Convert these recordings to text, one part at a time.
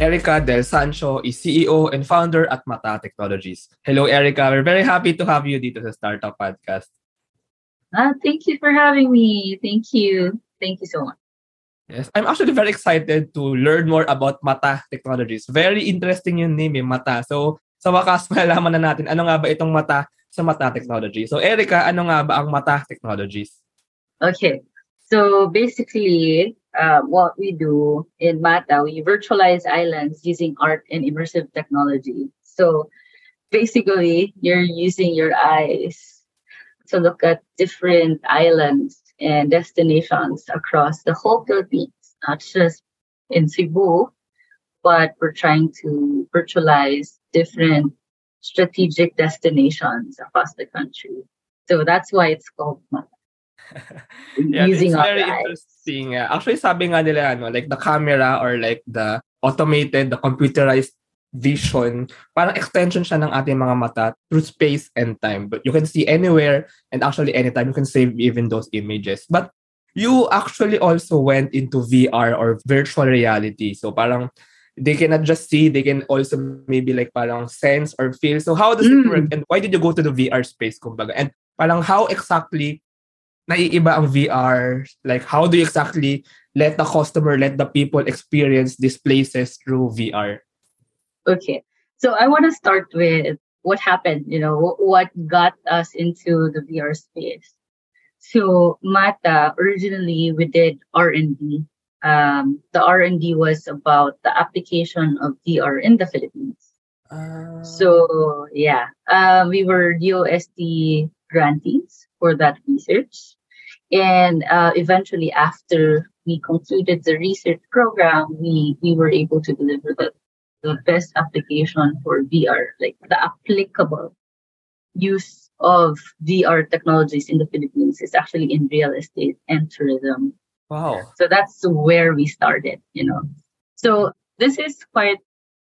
Erica Del Sancho is CEO and founder at Mata Technologies. Hello, Erica. We're very happy to have you dito sa Startup Podcast. Uh, thank you for having me. Thank you. Thank you so much. Yes, I'm actually very excited to learn more about Mata Technologies. Very interesting yung name, eh, Mata. So, sa wakas, malalaman na natin ano nga ba itong Mata sa Mata Technology. So, Erica, ano nga ba ang Mata Technologies? Okay. So, basically, uh, what we do in Mata, we virtualize islands using art and immersive technology. So basically, you're using your eyes to look at different islands and destinations across the whole Philippines, not just in Cebu, but we're trying to virtualize different strategic destinations across the country. So that's why it's called Mata. yeah, using it's very interesting. Uh, actually, sabi nga nila, ano, like the camera or like the automated, the computerized vision, parang extension siya ng ating mga mata through space and time. But you can see anywhere and actually anytime you can save even those images. But you actually also went into VR or virtual reality. So parang they cannot just see, they can also maybe like parang sense or feel. So how does mm. it work? And why did you go to the VR space, kumbaga? And parang how exactly naiiba ang VR? Like, how do you exactly let the customer, let the people experience these places through VR? Okay. So I want to start with what happened, you know, what got us into the VR space. So Mata, originally we did R&D. Um, the R&D was about the application of VR in the Philippines. Uh... So yeah, uh, we were DOST grantees for that research. And uh, eventually, after we concluded the research program, we, we were able to deliver the, the best application for VR, like the applicable use of VR technologies in the Philippines is actually in real estate and tourism. Wow. So that's where we started, you know. So this is quite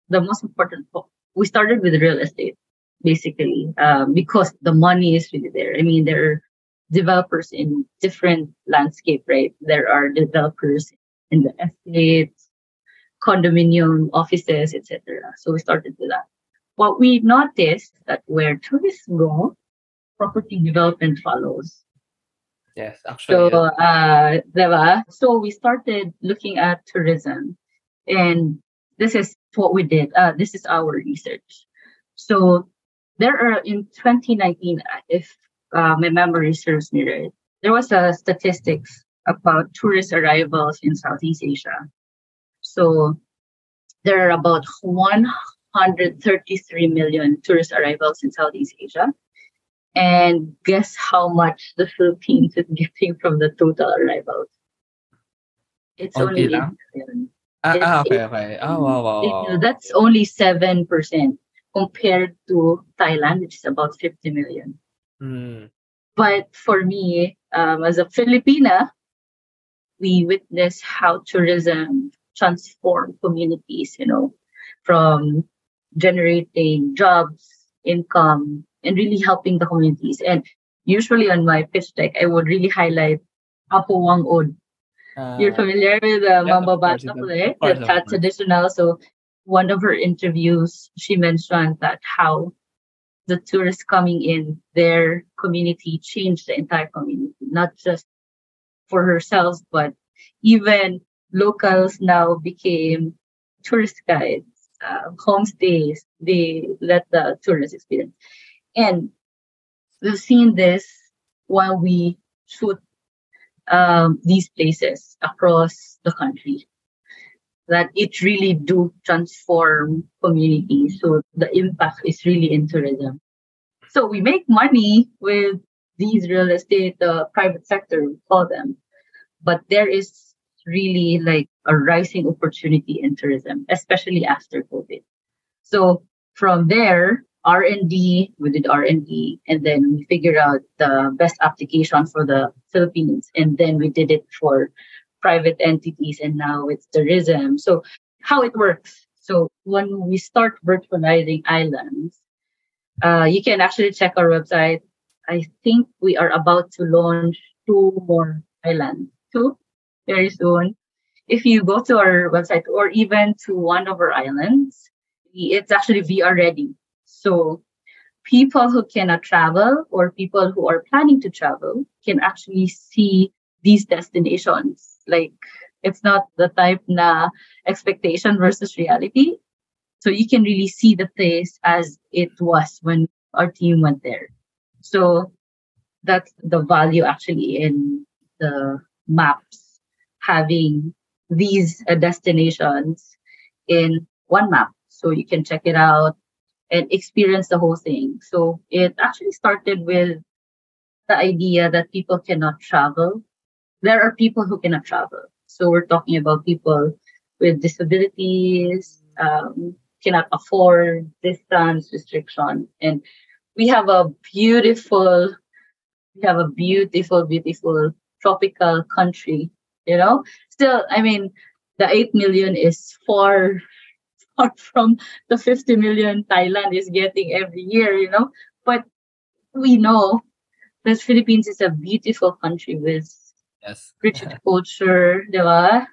the most important. We started with real estate, basically, um, because the money is really there. I mean, there are developers in different landscape, right? There are developers in the estates, condominium, offices, etc. So we started with that. What we noticed that where tourists go, property development follows. Yes, actually. So, uh, diba? so we started looking at tourism, and this is what we did. Uh, this is our research. So there are in 2019, if uh, my memory serves me right, there was a statistics about tourist arrivals in Southeast Asia. So there are about 133 million tourist arrivals in Southeast Asia. And guess how much the Philippines is getting from the total arrivals? It's okay only lang? Ah, ah, okay, okay. Oh, wow, wow, wow. That's only 7% compared to Thailand, which is about 50 million. Mm. But for me, um, as a Filipina, we witness how tourism transform communities, you know, from generating jobs, income, and really helping the communities. And usually on my pitch deck, I would really highlight Apo Whang-Od. Uh, You're familiar with the uh, yeah, Mamba right? The traditional. So one of her interviews, she mentioned that how the tourists coming in their community changed the entire community, not just for herself, but even locals now became tourist guides, uh, homestays. They let the tourists experience. And we've seen this while we shoot um, these places across the country that it really do transform communities. So the impact is really in tourism. So we make money with these real estate, uh, private sector, we call them. But there is really like a rising opportunity in tourism, especially after COVID. So from there, R&D, we did R&D, and then we figured out the best application for the Philippines. And then we did it for private entities and now it's tourism. So how it works. So when we start virtualizing islands, uh, you can actually check our website. I think we are about to launch two more islands, two very soon. if you go to our website or even to one of our islands, it's actually VR ready. So people who cannot travel or people who are planning to travel can actually see these destinations. Like it's not the type na expectation versus reality. So you can really see the place as it was when our team went there. So that's the value actually in the maps having these uh, destinations in one map. So you can check it out and experience the whole thing. So it actually started with the idea that people cannot travel. There are people who cannot travel. So we're talking about people with disabilities, um, cannot afford distance restriction. And we have a beautiful, we have a beautiful, beautiful tropical country, you know? Still, I mean, the 8 million is far apart from the 50 million Thailand is getting every year, you know. But we know that Philippines is a beautiful country with yes. rich culture, diba?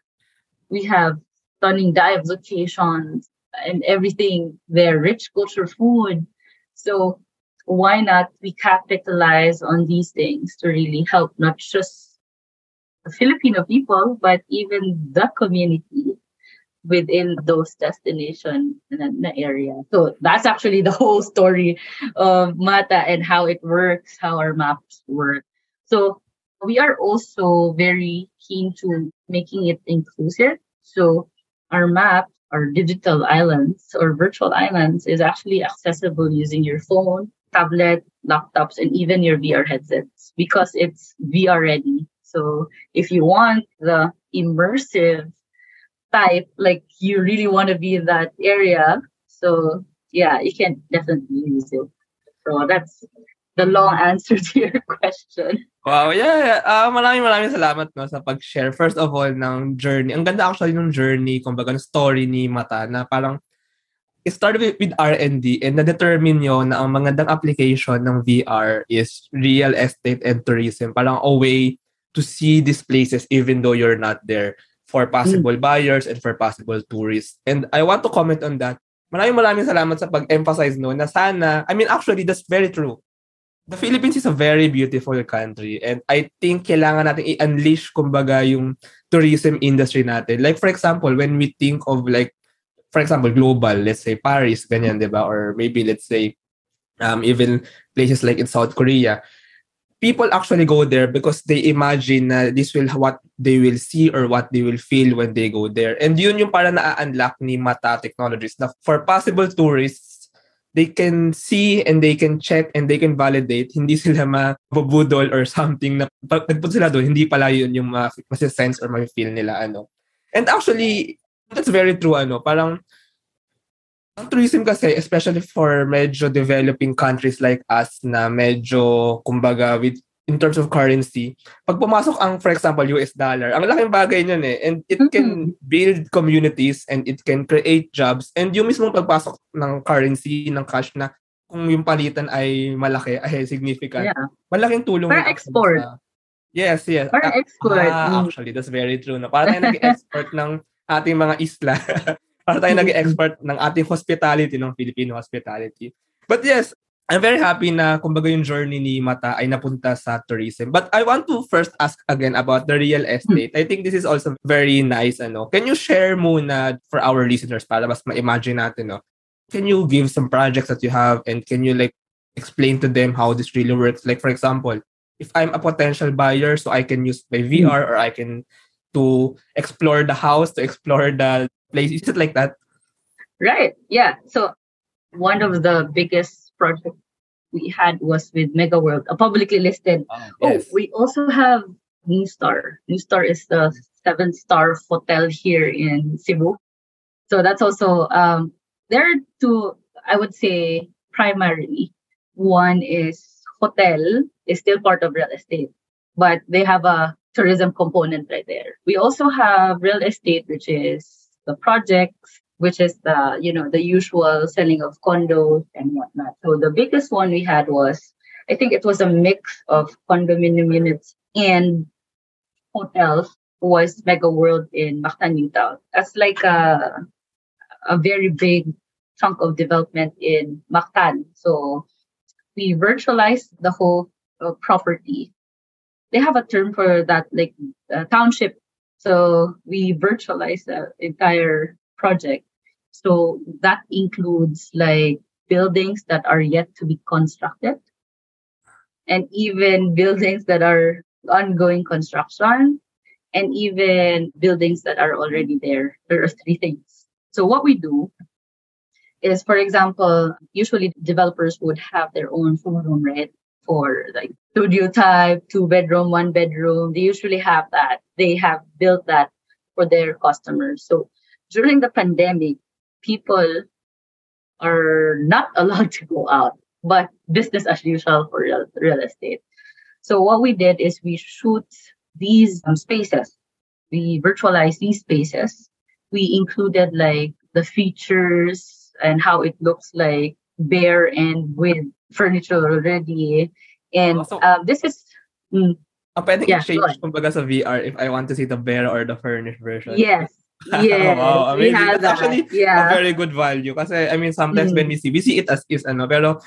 We have stunning dive locations and everything there, rich culture food. So why not we capitalize on these things to really help not just the Filipino people, but even the community within those destination and the area. So that's actually the whole story of Mata and how it works, how our maps work. So we are also very keen to making it inclusive. So our map, our digital islands or virtual islands is actually accessible using your phone, tablet, laptops, and even your VR headsets because it's VR ready. So if you want the immersive type, like you really want to be in that area. So yeah, you can definitely use it. So that's the long answer to your question. Wow, yeah, yeah. Uh, maraming maraming salamat no sa pag-share. First of all, ng journey. Ang ganda actually ng journey, kumbaga, ng story ni Mata na parang it started with, with R&D and na-determine nyo na ang magandang application ng VR is real estate and tourism. Parang a way to see these places even though you're not there for possible mm. buyers and for possible tourists. And I want to comment on that. Maraming maraming salamat sa pag-emphasize no na sana, I mean actually that's very true. The Philippines is a very beautiful country and I think kailangan natin i-unleash kumbaga yung tourism industry natin. Like for example, when we think of like for example, global, let's say Paris, ganyan, 'di ba? Or maybe let's say um, even places like in South Korea, people actually go there because they imagine na this will what they will see or what they will feel when they go there. And yun yung para na-unlock ni Mata Technologies na for possible tourists, they can see and they can check and they can validate. Hindi sila mabubudol or something na pag nagpunta sila doon, hindi pala yun yung ma-sense or ma-feel nila. ano. And actually, that's very true. ano Parang ang tourism kasi, especially for medyo developing countries like us na medyo, kumbaga, with in terms of currency, pag pumasok ang, for example, US dollar, ang laking bagay niyan eh. And it can build communities and it can create jobs. And yung mismong pagpasok ng currency, ng cash na kung yung palitan ay malaki, ay significant, yeah. malaking tulong. Para export. Sa, yes, yes. Para export. Ah, actually, that's very true. No? Para tayo nag-export ng ating mga isla. para tayo nag-expert ng ating hospitality, ng Filipino hospitality. But yes, I'm very happy na kumbaga yung journey ni Mata ay napunta sa tourism. But I want to first ask again about the real estate. I think this is also very nice. Ano. Can you share muna for our listeners para mas ma-imagine natin, no? Can you give some projects that you have and can you like explain to them how this really works? Like for example, if I'm a potential buyer, so I can use my VR or I can to explore the house, to explore the place. Is it like that? Right. Yeah. So one of the biggest projects we had was with Megaworld, a publicly listed. Oh, yes. oh we also have Nustar. New Star is the seven star hotel here in Cebu. So that's also um there are two I would say primarily. One is hotel is still part of real estate, but they have a tourism component right there. We also have real estate, which is the projects, which is the, you know, the usual selling of condos and whatnot. So the biggest one we had was, I think it was a mix of condominium units and hotels. was Megaworld in Mactan. That's like a a very big chunk of development in Mactan. So we virtualized the whole uh, property. They have a term for that, like uh, township. So we virtualized the entire project. So that includes like buildings that are yet to be constructed and even buildings that are ongoing construction and even buildings that are already there. There are three things. So what we do is, for example, usually developers would have their own showroom, right? For like studio type, two bedroom, one bedroom. They usually have that. They have built that for their customers. So during the pandemic, people are not allowed to go out, but business as usual for real, real estate. So what we did is we shoot these um, spaces. We virtualize these spaces. We included like the features and how it looks like bare and with furniture already. And oh, so, uh, this is mm, uh, pwedeng yeah, change kumbaga sa VR if I want to see the bare or the furnished version. Yes. Yes. wow, amazing. That's that. actually yeah. a very good value. Kasi, I mean, sometimes mm. when we see, we see it as is, ano, pero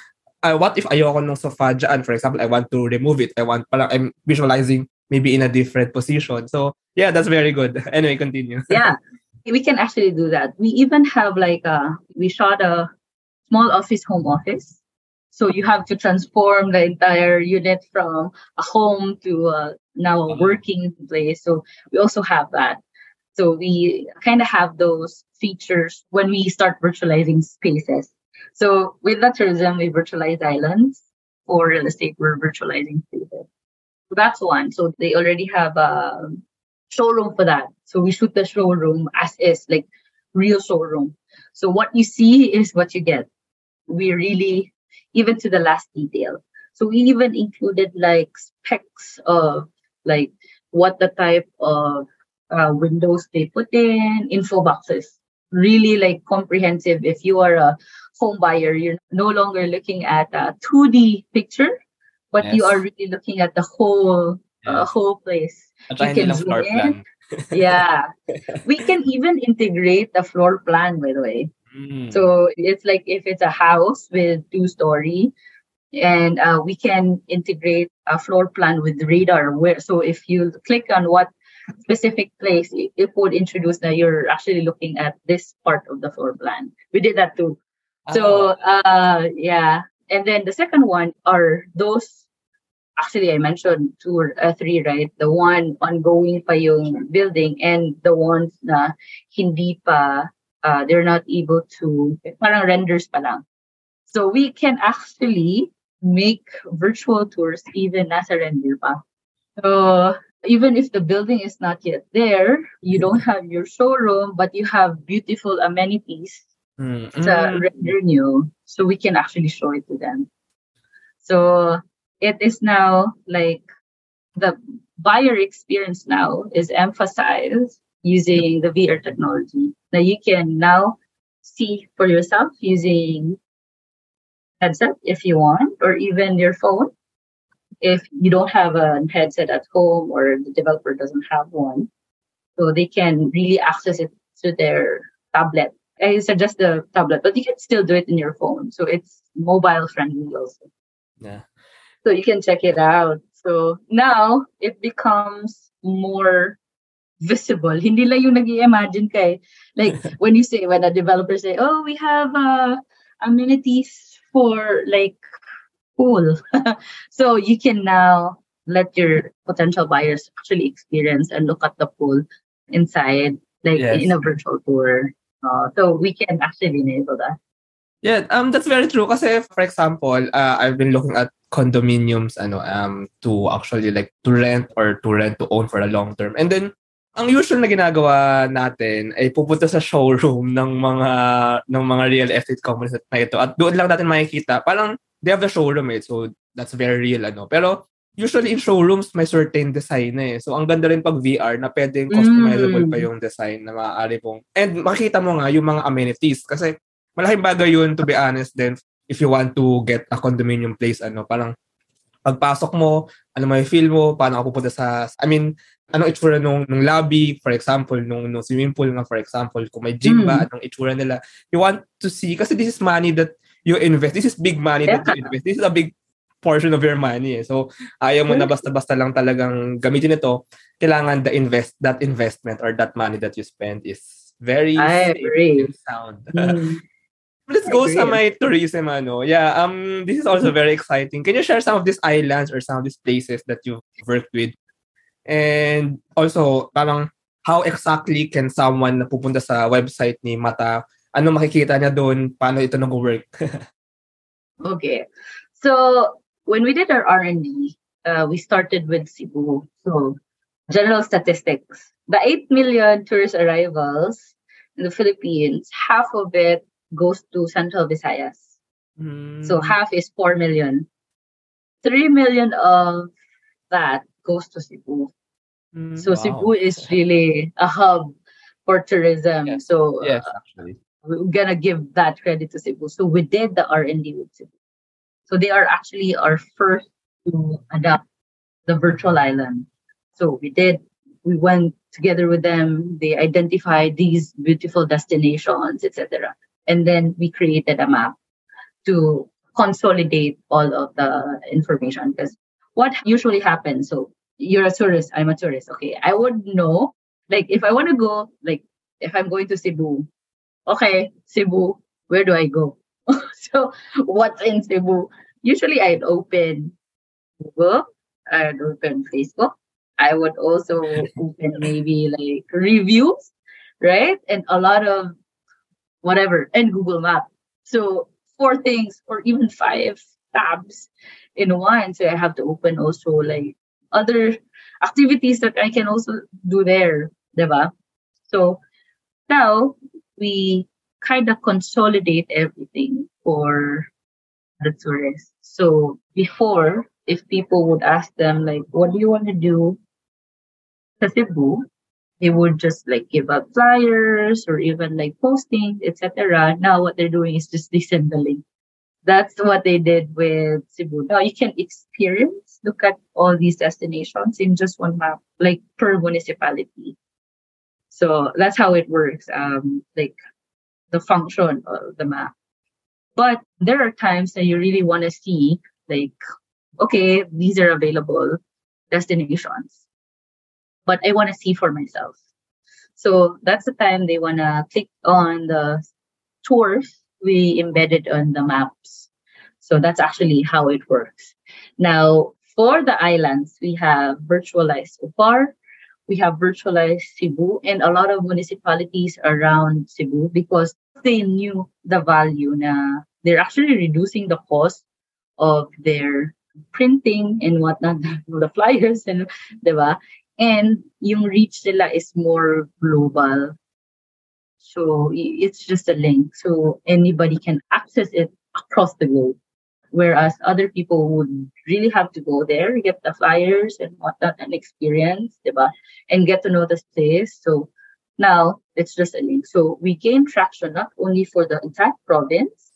uh, what if ayoko nung sofa dyan? For example, I want to remove it. I want, parang I'm visualizing maybe in a different position. So, yeah, that's very good. Anyway, continue. yeah, we can actually do that. We even have like, a, we shot a small office, home office. So you have to transform the entire unit from a home to a, now a working place. So we also have that. So we kind of have those features when we start virtualizing spaces. So with the tourism, we virtualize islands. For real estate, we're virtualizing spaces. So that's one. So they already have a showroom for that. So we shoot the showroom as is, like real showroom. So what you see is what you get. We really, even to the last detail. So we even included like specs of like what the type of uh, windows they put in, info boxes. Really like comprehensive. If you are a home buyer, you're no longer looking at a 2D picture, but yes. you are really looking at the whole uh, yes. uh, whole place. you can zoom in. yeah. we can even integrate the floor plan, by the way. Mm. So it's like if it's a house with two story, and uh, we can integrate a floor plan with radar. Where so if you click on what specific place, it would introduce that you're actually looking at this part of the floor plan. We did that too. So uh yeah. And then the second one are those actually I mentioned two or uh, three, right? The one ongoing pa yung building and the ones na hindi pa uh, they're not able to parang renders pa lang. So we can actually make virtual tours even nasa render pa. So even if the building is not yet there, you don't have your showroom, but you have beautiful amenities mm. sa renew, so we can actually show it to them. So it is now like the buyer experience now is emphasized using the VR technology. Now you can now see for yourself using headset if you want, or even your phone. If you don't have a headset at home or the developer doesn't have one, so they can really access it to their tablet I suggest the tablet, but you can still do it in your phone. So it's mobile friendly also. Yeah. So you can check it out. So now it becomes more visible. Hindi lang yung nag imagine kay like when you say when a developer say, "Oh, we have uh, amenities for like pool." so you can now let your potential buyers actually experience and look at the pool inside like yes. in a virtual tour. Uh, so we can actually enable that. Yeah, um, that's very true. Kasi, for example, uh, I've been looking at condominiums, ano, um, to actually like to rent or to rent to own for a long term. And then, ang usual na ginagawa natin ay pupunta sa showroom ng mga ng mga real estate companies na ito at doon lang natin makikita parang they have the showroom eh so that's very real ano pero usually in showrooms may certain design eh. So ang ganda rin pag VR na pwedeng customizable mm. pa yung design na maaari pong and makita mo nga yung mga amenities kasi malaking bagay yun to be honest then if you want to get a condominium place ano parang pagpasok mo ano may feel mo paano ako pupunta sa I mean anong itsura nung, nung lobby, for example, nung, nung swimming pool nga, for example, kung may gym ba, mm. anong itsura nila. You want to see, kasi this is money that you invest. This is big money that you invest. This is a big portion of your money. Eh. So, ayaw mo na basta-basta lang talagang gamitin ito. Kailangan the invest that investment or that money that you spend is very I agree. sound. Mm. Let's go sa my tourism ano. Yeah, um this is also very exciting. Can you share some of these islands or some of these places that you've worked with? And also, parang how exactly can someone na pupunta sa website ni Mata, ano makikita niya doon, paano ito nag-work? okay. So, when we did our R&D, uh, we started with Cebu. So, general statistics. The 8 million tourist arrivals in the Philippines, half of it goes to Central Visayas. Mm. So half is 4 million. 3 million of that goes to Cebu. Mm, so wow. Cebu is really a hub for tourism. Yes. So uh, yes, actually. We're gonna give that credit to Cebu. So we did the R and D with Cebu. So they are actually our first to adopt the virtual island. So we did. We went together with them. They identified these beautiful destinations, etc and then we created a map to consolidate all of the information because what usually happens so you're a tourist i'm a tourist okay i would know like if i want to go like if i'm going to cebu okay cebu where do i go so what's in cebu usually i'd open google i'd open facebook i would also open maybe like reviews right and a lot of whatever, and Google Map. So four things or even five tabs in one. So I have to open also like other activities that I can also do there, diba? So now we kind of consolidate everything for the tourists. So before, if people would ask them like, what do you want to do Cebu? they would just like give out flyers or even like posting, etc. Now what they're doing is just they the link. That's what they did with Cebu. Now you can experience, look at all these destinations in just one map, like per municipality. So that's how it works. Um, like the function of the map. But there are times that you really want to see, like, okay, these are available destinations but I want to see for myself. So that's the time they want to click on the tours we embedded on the maps. So that's actually how it works. Now, for the islands, we have virtualized Opar, we have virtualized Cebu, and a lot of municipalities around Cebu because they knew the value na they're actually reducing the cost of their printing and whatnot, the flyers and diba? And yung reach nila is more global. So it's just a link. So anybody can access it across the globe. Whereas other people would really have to go there, get the flyers and whatnot and experience, diba? and get to know the place. So now it's just a link. So we gain traction not only for the entire province,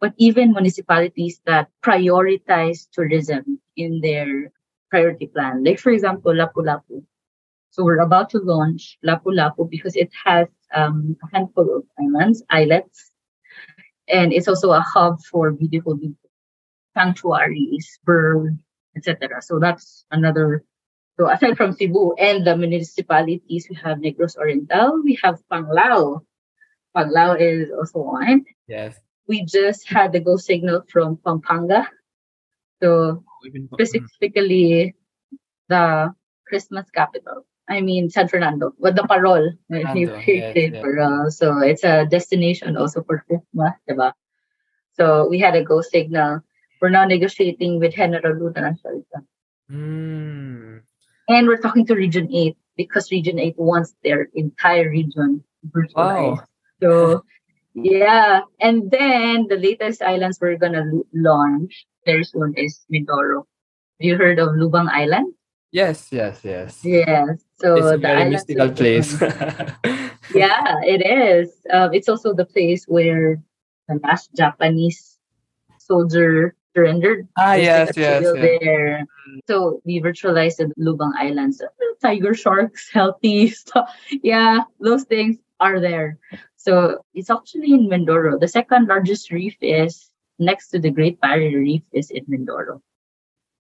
but even municipalities that prioritize tourism in their priority plan. Like for example, Lapu-Lapu. So we're about to launch Lapu-Lapu because it has um, a handful of islands, islets, and it's also a hub for beautiful sanctuaries, birds, etc. So that's another. So aside from Cebu and the municipalities, we have Negros Oriental, we have Panglao. Panglao is also one. Yes. We just had the go signal from Pampanga. So specifically the Christmas capital. I mean San Fernando, with the parol Fernando, created yes. So it's a destination also for Christmas, diba? So we had a go signal. We're now negotiating with General Luna and mm. And we're talking to Region 8 because Region 8 wants their entire region virtualized. Wow. So yeah. And then the latest islands we're gonna launch very soon is Mindoro. Have you heard of Lubang Island? Yes, yes, yes. Yes. So it's a very mystical place. yeah, it is. Um, it's also the place where the last Japanese soldier surrendered. Ah, yes, yes, yes. There. So we virtualized the Lubang Islands. Tiger sharks, healthy stuff. Yeah, those things are there. So it's actually in Mindoro. The second largest reef is next to the Great Barrier Reef is in Mindoro.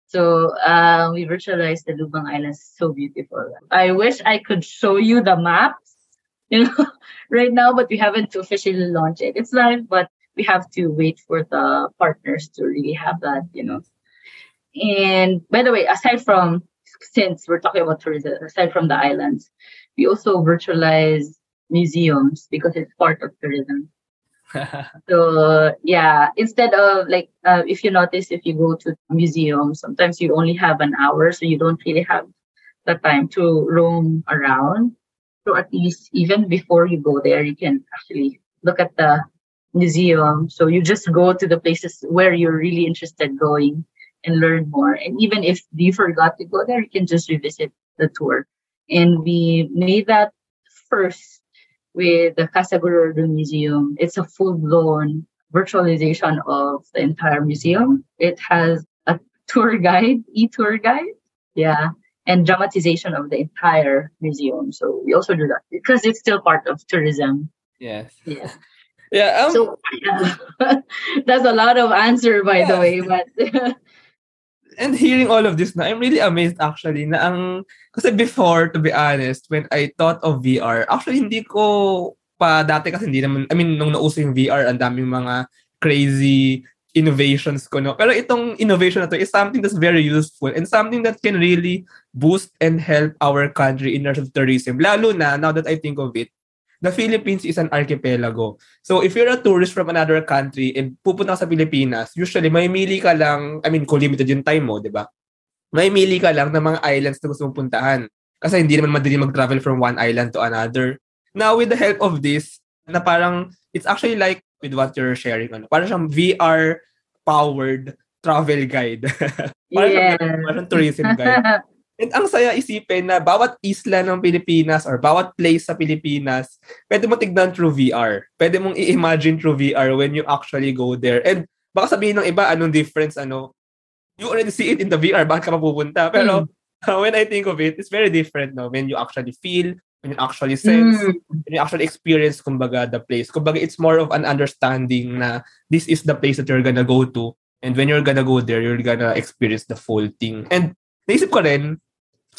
So uh, we virtualized the Lubang Islands. So beautiful. I wish I could show you the maps, you know, right now, but we haven't officially launched it. It's live, but we have to wait for the partners to really have that, you know. And by the way, aside from since we're talking about tourism, aside from the islands, we also virtualize museums because it's part of tourism. so yeah, instead of like uh, if you notice if you go to museums, sometimes you only have an hour, so you don't really have the time to roam around. So at least even before you go there, you can actually look at the museum. So you just go to the places where you're really interested going and learn more. And even if you forgot to go there, you can just revisit the tour. And we made that first with the Casa Gorordo Museum. It's a full-blown virtualization of the entire museum. It has a tour guide, e-tour guide. Yeah. And dramatization of the entire museum. So we also do that because it's still part of tourism. Yes. Yeah. Yeah. Um, so that's a lot of answer, by yeah. the way. But and hearing all of this na, I'm really amazed actually na ang, kasi before, to be honest, when I thought of VR, actually hindi ko pa dati kasi hindi naman, I mean, nung nauso yung VR, ang daming mga crazy innovations ko, no? Pero itong innovation na to is something that's very useful and something that can really boost and help our country in terms of tourism. Lalo na, now that I think of it, the Philippines is an archipelago. So if you're a tourist from another country and pupunta ka sa Pilipinas, usually may mili ka lang, I mean, kung limited yung time mo, di ba? May mili ka lang ng mga islands na gusto mong puntahan. Kasi hindi naman madali mag-travel from one island to another. Now, with the help of this, na parang, it's actually like with what you're sharing, ano, parang siyang VR-powered travel guide. parang, yeah. siyang, parang tourism guide. And ang saya isipin na bawat isla ng Pilipinas or bawat place sa Pilipinas, pwede mo tignan through VR. Pwede mong i-imagine through VR when you actually go there. And baka sabihin ng iba, anong difference, ano? You already see it in the VR, bakit ka mapupunta? Pero mm. when I think of it, it's very different, no? When you actually feel, when you actually sense, mm. when you actually experience, kumbaga, the place. Kumbaga, it's more of an understanding na this is the place that you're gonna go to. And when you're gonna go there, you're gonna experience the full thing. And naisip ko rin,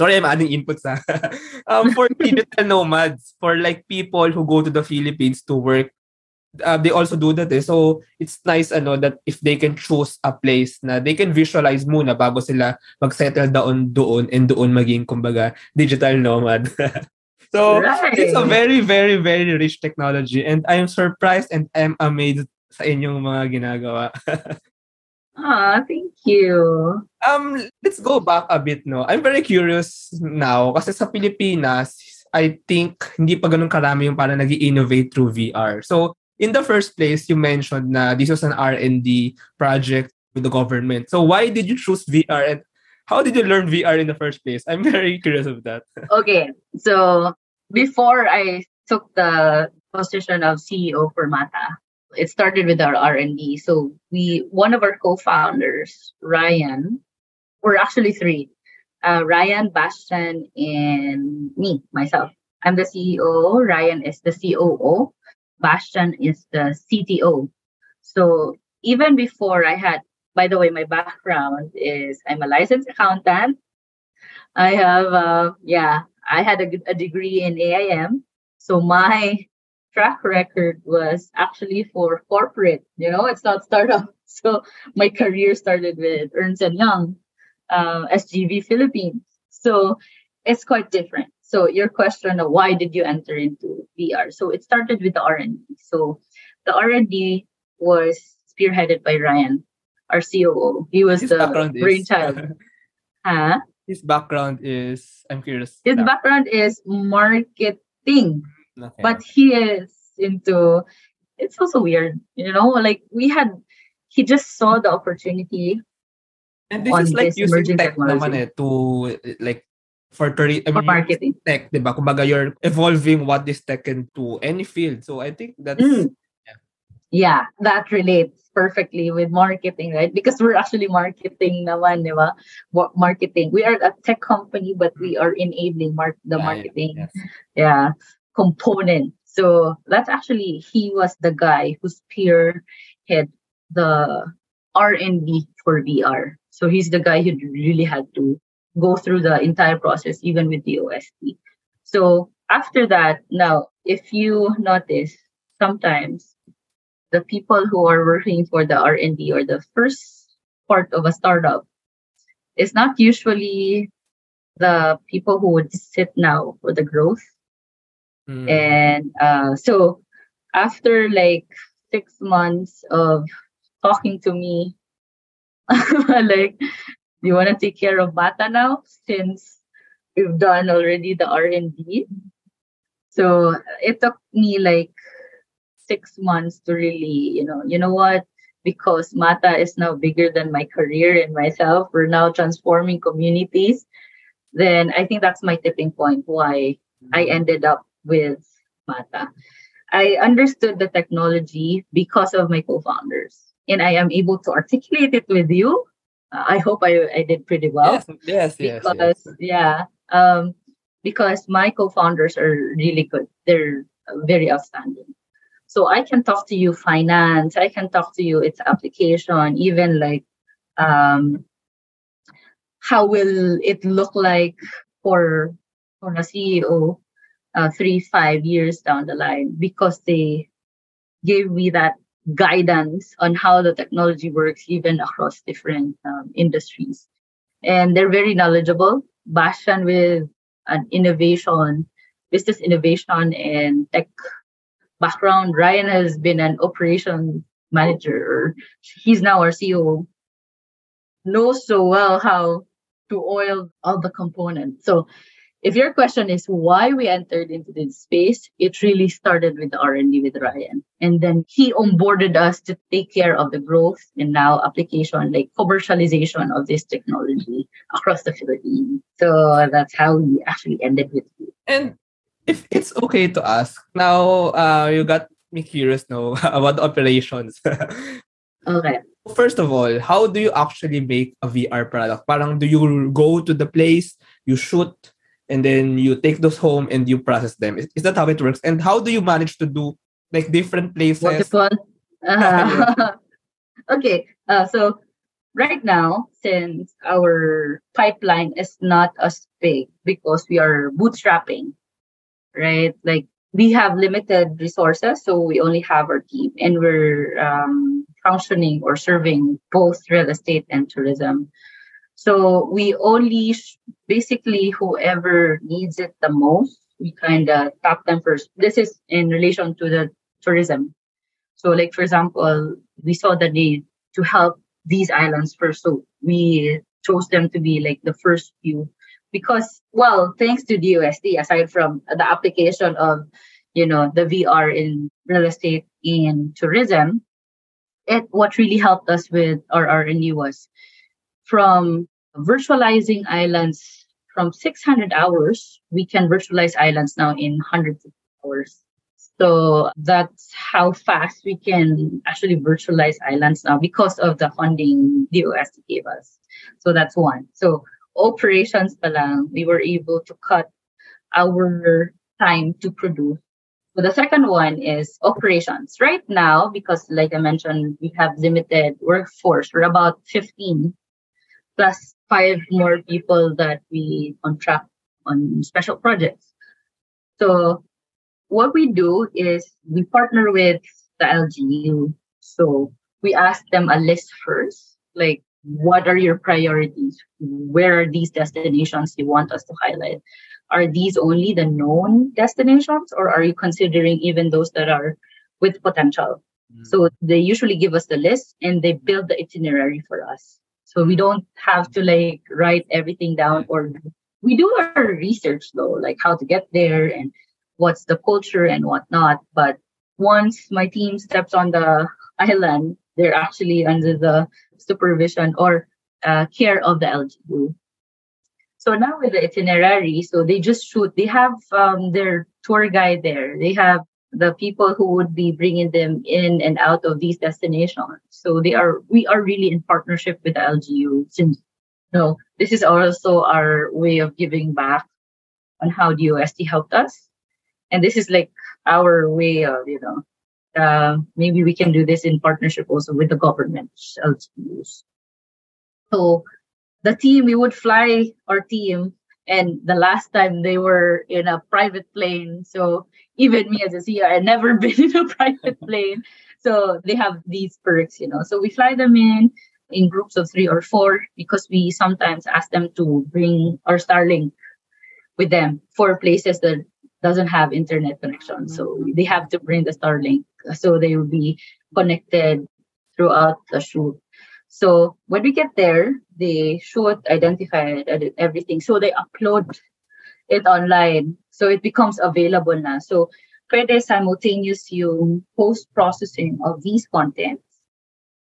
sorry, I'm adding inputs ha. um, for digital nomads, for like people who go to the Philippines to work, uh, they also do that eh. So, it's nice ano that if they can choose a place na they can visualize muna bago sila mag-settle down doon and doon maging, kumbaga, digital nomad. so, right. it's a very, very, very rich technology and I'm surprised and I'm amazed sa inyong mga ginagawa. Ah, thank you. Um, let's go back a bit, no? I'm very curious now kasi sa Pilipinas, I think hindi pa ganun karami yung para nag innovate through VR. So, in the first place, you mentioned na this was an R&D project with the government. So, why did you choose VR and how did you learn VR in the first place? I'm very curious of that. okay. So, before I took the position of CEO for Mata, it started with our R&D. So we, one of our co-founders, Ryan, we're actually three, uh, Ryan, Bastian, and me, myself. I'm the CEO. Ryan is the COO. Bastian is the CTO. So even before I had, by the way, my background is I'm a licensed accountant. I have, uh, yeah, I had a, a degree in AIM. So my track record was actually for corporate. You know, it's not startup. So my career started with Ernst and Young, uh, SGV Philippines. So it's quite different. So your question of why did you enter into VR? So it started with the R&D. So the R&D was spearheaded by Ryan, our COO. He was His the brainchild. huh? His background is, I'm curious. His now. background is marketing. Okay. But he is into it's also weird, you know, like we had he just saw the opportunity. And this is like this using tech naman eh, to like for, turi- I mean, for marketing. Tech, di ba? Kumbaga, you're evolving what this tech can do any field. So I think that's mm. yeah. yeah, that relates. perfectly with marketing, right? Because we're actually marketing naman, di ba? Marketing. We are a tech company, but we are enabling mar- the marketing yes. yeah, component. So that's actually, he was the guy who spearhead the R&D for VR. So he's the guy who really had to go through the entire process, even with the OST. So after that, now, if you notice, sometimes the people who are working for the R&D or the first part of a startup is not usually the people who would sit now for the growth. Mm. And uh, so after like six months of talking to me, like, you want to take care of Mata now since we've done already the R&D. So it took me like six months to really, you know, you know what? Because Mata is now bigger than my career and myself. We're now transforming communities. Then I think that's my tipping point why I mm-hmm. ended up with Mata. I understood the technology because of my co-founders, and I am able to articulate it with you. Uh, I hope I, I did pretty well. Yes, yes, because, yes. Yeah, um, because my co-founders are really good. They're very outstanding. So I can talk to you finance, I can talk to you its application, even like um, how will it look like for for a CEO uh, three, five years down the line because they gave me that guidance on how the technology works even across different um, industries. And they're very knowledgeable. Bastian with an innovation, business innovation and tech background, Ryan has been an operation manager. He's now our CEO. Knows so well how to oil all the components. So if your question is why we entered into this space, it really started with R&D with Ryan. And then he onboarded us to take care of the growth and now application, like commercialization of this technology across the Philippines. So that's how we actually ended with it. And if it's okay to ask, now uh, you got me curious now about the operations. okay. First of all, how do you actually make a VR product? Parang do you go to the place, you shoot, and then you take those home and you process them? Is, is that how it works? And how do you manage to do like different places? Multiple. Uh, okay. Uh, so right now, since our pipeline is not as big because we are bootstrapping, right? Like we have limited resources, so we only have our team, and we're um, functioning or serving both real estate and tourism. So we only basically whoever needs it the most, we kind of tap them first. This is in relation to the tourism. So, like for example, we saw the need to help these islands first, so we chose them to be like the first few because well thanks to DOST aside from the application of you know the VR in real estate and tourism it what really helped us with our R&D was from virtualizing islands from 600 hours we can virtualize islands now in hundreds of hours so that's how fast we can actually virtualize islands now because of the funding DOST gave us so that's one so operations pa lang, we were able to cut our time to produce. So the second one is operations. Right now, because like I mentioned, we have limited workforce. We're about 15 plus five more people that we contract on special projects. So what we do is we partner with the LGU. So we ask them a list first, like what are your priorities? Where are these destinations you want us to highlight? Are these only the known destinations, or are you considering even those that are with potential? Mm-hmm. So they usually give us the list and they build the itinerary for us. So we don't have to like write everything down or we do our research though, like how to get there and what's the culture and whatnot. But once my team steps on the island, they're actually under the supervision or uh, care of the LGU. So now with the itinerary, so they just shoot. They have um, their tour guide there. They have the people who would be bringing them in and out of these destinations. So they are we are really in partnership with the LGU since you know, this is also our way of giving back on how the OST helped us. And this is like our way of, you know, uh, maybe we can do this in partnership also with the government LGUs. So the team, we would fly our team and the last time they were in a private plane. So even me as a CEO, I never been in a private plane. So they have these perks, you know. So we fly them in in groups of three or four because we sometimes ask them to bring our Starlink with them for places that doesn't have internet connection. So mm-hmm. they have to bring the Starlink so they will be connected throughout the shoot. So when we get there, they shoot, identify everything. So they upload it online. So it becomes available now. So pwede simultaneous yung post-processing of these contents.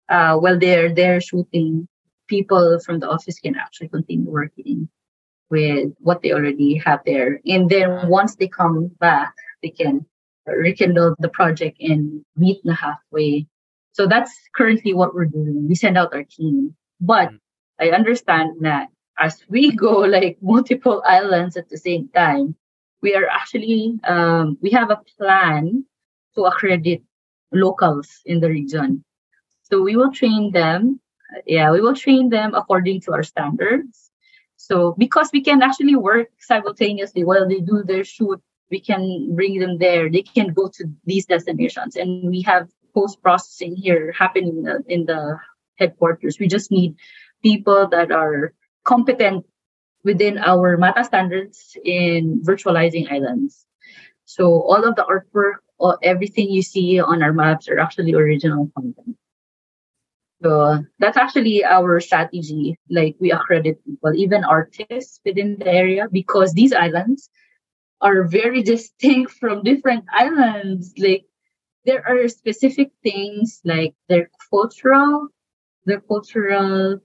Uh, while they're there shooting, people from the office can actually continue working with what they already have there. And then once they come back, they can rekindle the project and meet the halfway so that's currently what we're doing. We send out our team. But mm. I understand that as we go like multiple islands at the same time, we are actually um, we have a plan to accredit locals in the region. So we will train them. Yeah, we will train them according to our standards. So because we can actually work simultaneously while they do their shoot, we can bring them there. They can go to these destinations, and we have post processing here happening in the, in the headquarters. We just need people that are competent within our MATA standards in virtualizing islands. So all of the artwork, or everything you see on our maps are actually original content. So that's actually our strategy. Like we accredit people, even artists within the area, because these islands are very distinct from different islands. Like there are specific things like their cultural, their cultural,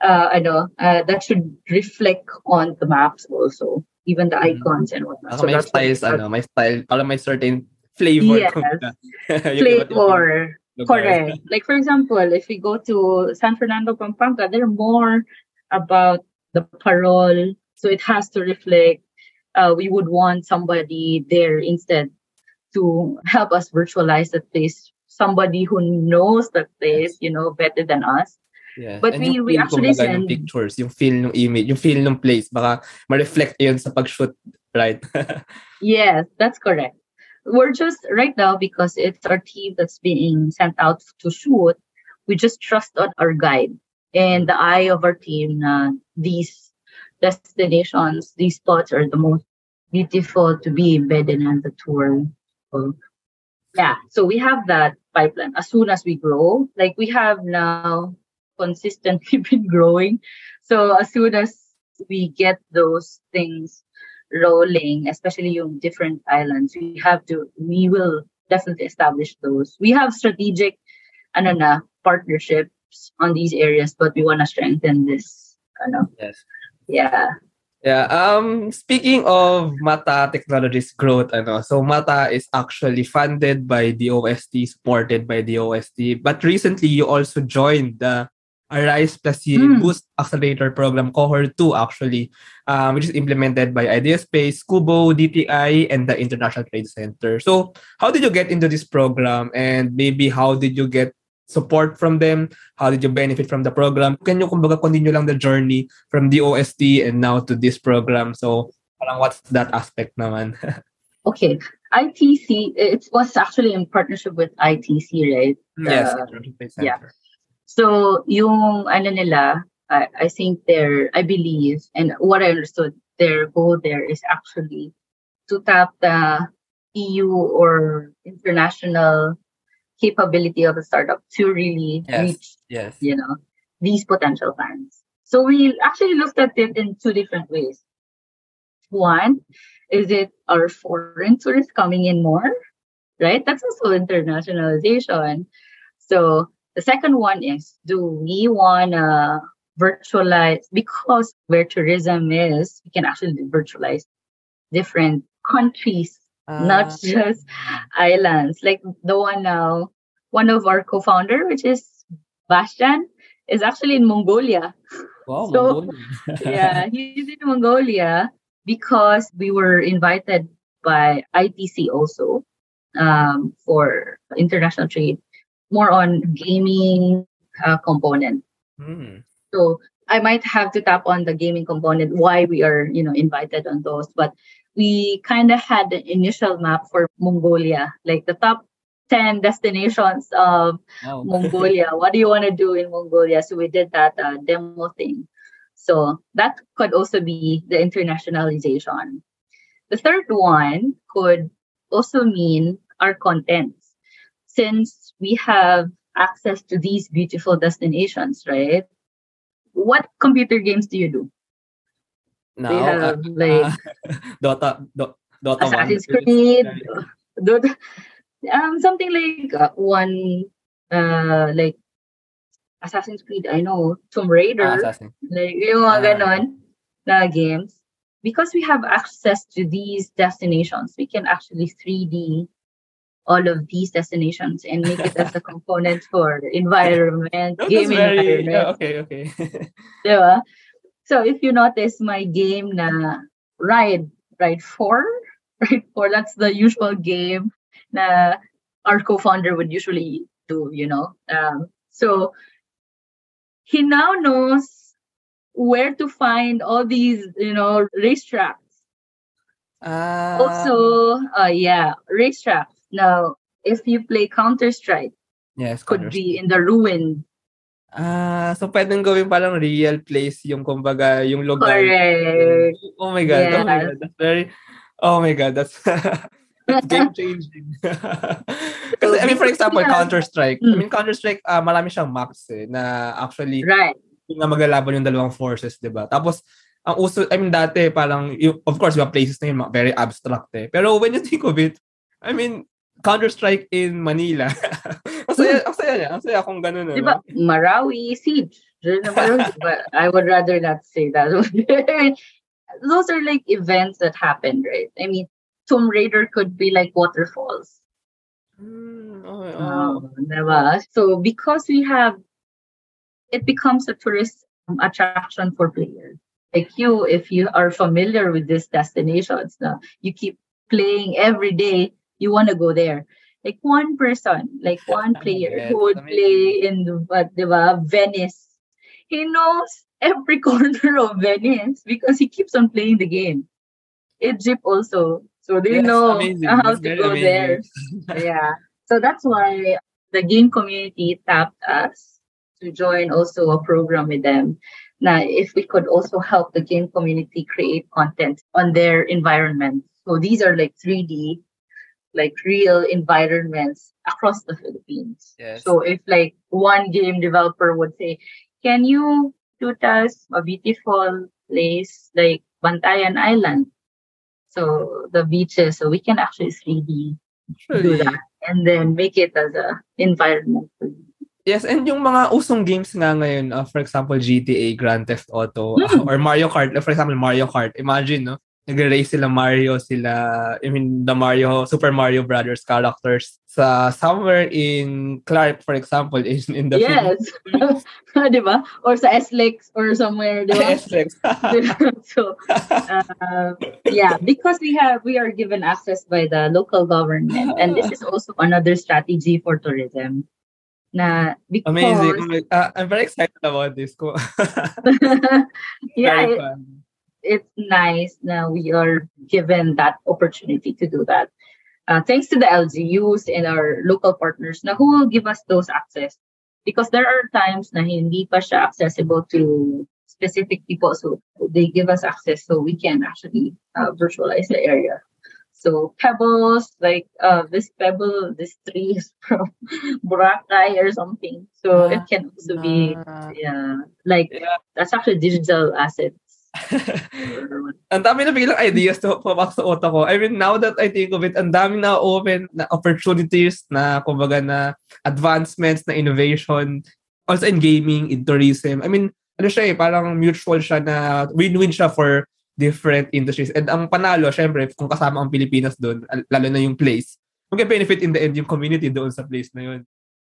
uh, I know uh, that should reflect on the maps also, even the mm-hmm. icons and whatnot. so my style, ano, my style, para my certain flavor. Yes, flavor. Correct. like for example, if we go to San Fernando, Pampanga, they're more about the parol, so it has to reflect. Uh, we would want somebody there instead to help us virtualize the place somebody who knows the place you know better than us Yeah. But and we, we actually send yung pictures, yung feel ng image, yung feel ng place, baka ma-reflect yun sa pag-shoot, right? yes, that's correct. We're just right now because it's our team that's being sent out to shoot. We just trust on our guide and the eye of our team na these destinations, these spots are the most beautiful to be embedded in the tour yeah, so we have that pipeline as soon as we grow. Like we have now consistently been growing. So as soon as we get those things rolling, especially yung different islands, we have to, we will definitely establish those. We have strategic, ano na, partnerships on these areas, but we want to strengthen this. Ano. Yes. Yeah. Yeah. Um. Speaking of Mata Technologies growth, ano, so Mata is actually funded by the OST, supported by the OST. But recently, you also joined the Arise Plus mm. Boost Accelerator Program Cohort 2, actually, um, which is implemented by Ideaspace, QBO, DTI, and the International Trade Center. So, how did you get into this program, and maybe how did you get support from them? How did you benefit from the program? Can you kumbaga continue lang the journey from the OST and now to this program? So parang what's that aspect naman? okay. ITC, it was actually in partnership with ITC, right? Yes. yeah. So yung ano nila, I, I think they're, I believe, and what I understood, their goal there is actually to tap the EU or international capability of a startup to really yes. reach yes. you know these potential clients so we actually looked at it in two different ways. One is it our foreign tourists coming in more? Right? That's also internationalization. So the second one is do we want to virtualize? Because where tourism is we can actually virtualize different countries uh, not just islands. Like the one now, one of our co-founder, which is Bastian, is actually in Mongolia. Wow, so, Mongolia. yeah, he's in Mongolia because we were invited by ITC also um, for international trade, more on gaming uh, component. Mm. So I might have to tap on the gaming component why we are you know invited on those, but we kind of had an initial map for Mongolia, like the top 10 destinations of oh. Mongolia. What do you want to do in Mongolia? So we did that uh, demo thing. So that could also be the internationalization. The third one could also mean our contents. Since we have access to these beautiful destinations, right? What computer games do you do? No, they have uh, like uh, Dota, Do, Dota Assassin's 1. Creed, Dota, um, something like uh, one, uh, like Assassin's Creed. I know Tomb Raider, ah, like yung mga uh, ganon na games. Because we have access to these destinations, we can actually 3D all of these destinations and make it as a component for environment, gaming very, environment. Yeah, okay, okay. diba? So if you notice my game na ride, ride 4, ride 4, that's the usual game na our co-founder would usually do, you know. Um, so he now knows where to find all these, you know, racetracks. Uh, also, uh, yeah, racetracks. Now, if you play Counter Strike, yes, could be in the ruin Ah, so pwedeng gawin parang real place yung kumbaga yung lugar. Correct. Oh my god. Yes. Oh my god. That's very Oh my god, that's game changing. Kasi I mean for example, yeah. Counter Strike. Mm. I mean Counter Strike, uh, marami siyang maps eh na actually right. yung nga maglalaban yung dalawang forces, 'di ba? Tapos ang uso, I mean dati parang yung, of course, yung places na yun very abstract eh. Pero when you think of it, I mean Counter-Strike in Manila. saya, ang saya niya. Ang saya kung ganun. Diba, no? Marawi Siege. but I would rather not say that. Those are like events that happened, right? I mean, Tomb Raider could be like waterfalls. Mm, oh, oh. diba? So because we have, it becomes a tourist attraction for players. Like you, if you are familiar with these destinations, now you keep playing every day, you want to go there. Like one person, like one player who would play in what, diba, Venice. He knows every corner of Venice because he keeps on playing the game. Egypt also. So they yes, know amazing. how that's to go amazing. there. yeah. So that's why the game community tapped us to join also a program with them. Now, if we could also help the game community create content on their environment. So these are like 3D like real environments across the Philippines. Yes. So if like one game developer would say, can you shoot us a beautiful place like Bantayan Island? So the beaches, so we can actually 3D really? do that and then make it as a environment. Yes, and yung mga usong games nga ngayon, uh, for example, GTA, Grand Theft Auto, mm. or Mario Kart, for example, Mario Kart, imagine, no? Nagre-race sila Mario, sila, I mean, the Mario, Super Mario Brothers characters sa somewhere in Clark, for example, in, in the Yes. di ba? Or sa SLEX or somewhere, di ba? SLEX. so, uh, yeah, because we have, we are given access by the local government and this is also another strategy for tourism. Na because, Amazing. Uh, I'm very excited about this. yeah, it's nice now we are given that opportunity to do that. Uh, thanks to the LGUs and our local partners na who will give us those access. Because there are times na hindi pa siya accessible to specific people. So they give us access so we can actually uh, virtualize the area. So pebbles, like uh, this pebble, this tree is from Boracay or something. So it can also be, ah. yeah, like yeah. that's actually digital asset ang dami na biglang ideas to pumasok sa utak ko. I mean, now that I think of it, ang dami na open na opportunities na, kumbaga na advancements, na innovation, also in gaming, in tourism. I mean, ano siya eh, parang mutual siya na win-win siya for different industries. And ang panalo, syempre, kung kasama ang Pilipinas doon, lalo na yung place, mag-benefit in the end yung community doon sa place na yun.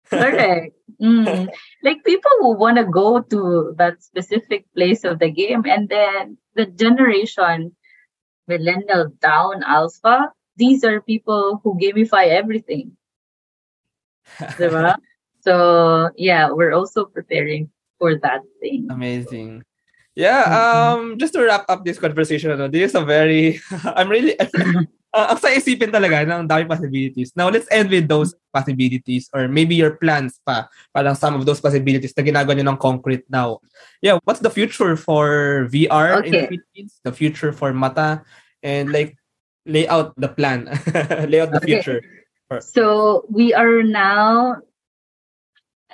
Correct. Mm. Like people who want to go to that specific place of the game, and then the generation, millennial down, alpha, these are people who gamify everything. so yeah, we're also preparing for that thing. Amazing. Yeah, mm-hmm. um, just to wrap up this conversation, this is a very, I'm really, uh, ang sa isipin talaga ng dami possibilities. Now, let's end with those possibilities or maybe your plans pa, parang some of those possibilities na ginagawa nyo ng concrete now. Yeah, what's the future for VR okay. in the Philippines? The future for Mata? And like, lay out the plan, lay out the okay. future. So, we are now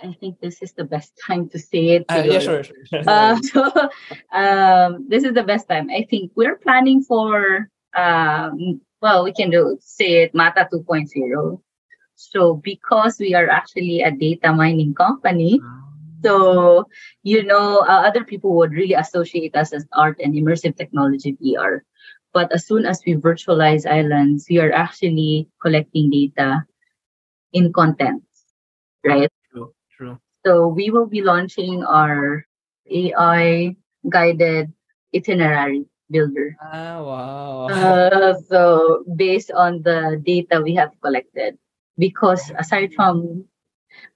I think this is the best time to say it. Uh, yeah, sure. sure. uh, so, um, this is the best time. I think we're planning for um, well, we can do say it Mata 2.0. So because we are actually a data mining company, so you know uh, other people would really associate us as art and immersive technology VR. But as soon as we virtualize islands, we are actually collecting data in content, right? True. True. So we will be launching our AI guided itinerary builder. Ah, wow. Uh, so based on the data we have collected, because aside from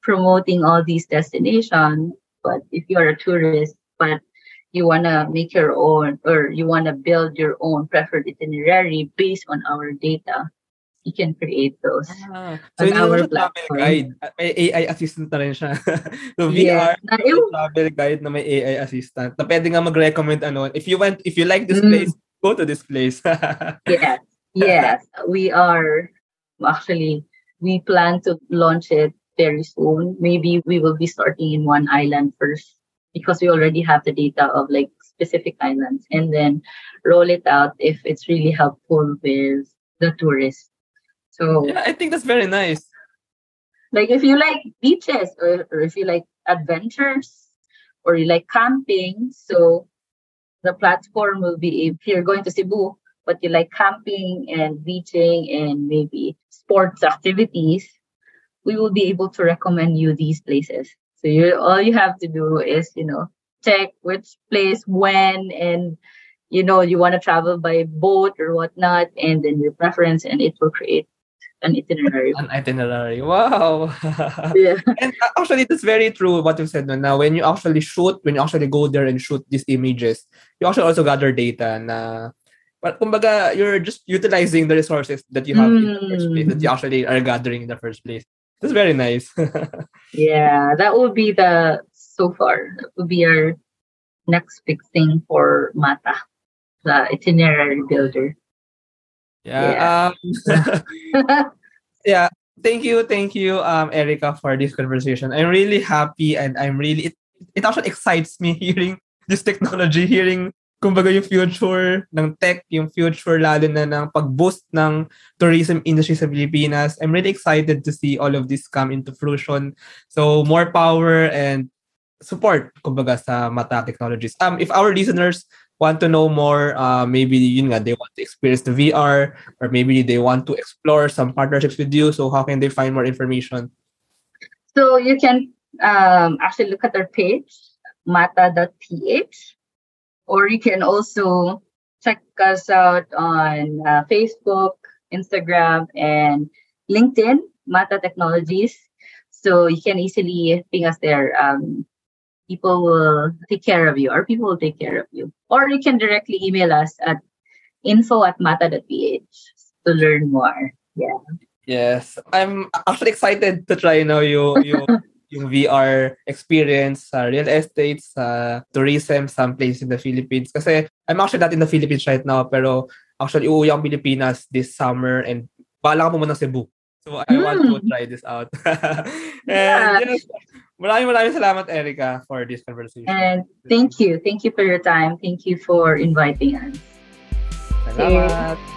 promoting all these destinations, but if you are a tourist, but you want to make your own or you want to build your own preferred itinerary based on our data, you can create those. Ah, so on our platform. guide. May AI assistant na rin siya. so VR, yeah. travel guide na may AI assistant. Na pwede nga mag-recommend ano, if you want, if you like this mm. place, go to this place. yes. Yes. We are actually we plan to launch it very soon. Maybe we will be starting in one island first because we already have the data of like specific islands and then roll it out if it's really helpful with the tourists so yeah, I think that's very nice. Like if you like beaches or, or if you like adventures or you like camping, so the platform will be if you're going to Cebu, but you like camping and beaching and maybe sports activities, we will be able to recommend you these places. So you all you have to do is, you know, check which place when and you know you want to travel by boat or whatnot and then your preference and it will create an itinerary. An itinerary. Wow. yeah. And actually, that's very true what you said. Now, when you actually shoot, when you actually go there and shoot these images, you actually also gather data na but kumbaga, you're just utilizing the resources that you have mm. in the first place, that you mm. actually are gathering in the first place. That's very nice. yeah, that would be the, so far, that would be our next big thing for Mata, the itinerary builder. Yeah. Yeah. Um, yeah. Thank you, thank you, um, Erica, for this conversation. I'm really happy and I'm really it, it also excites me hearing this technology, hearing kumbaga yung future ng tech, yung future lalo na ng pag-boost ng tourism industry sa Pilipinas. I'm really excited to see all of this come into fruition. So more power and support kumbaga sa Mata Technologies. Um if our listeners want to know more, uh, maybe yun nga, they want to experience the VR or maybe they want to explore some partnerships with you. So how can they find more information? So you can um, actually look at our page, mata.ph, or you can also check us out on uh, Facebook, Instagram, and LinkedIn, Mata Technologies. So you can easily ping us there. Um, people will take care of you or people will take care of you. Or you can directly email us at info at mata.ph to learn more. Yeah. Yes. I'm actually excited to try know you you yung VR experience sa real estate, sa tourism, some place in the Philippines. Kasi I'm actually not in the Philippines right now, pero actually uuwi akong Pilipinas this summer and bala ko pumunta ng Cebu. So I mm. want to hmm. try this out. and yeah. yes, Maraming maraming salamat, Erica, for this conversation. And thank you. Thank you for your time. Thank you for inviting us. Salamat. Okay.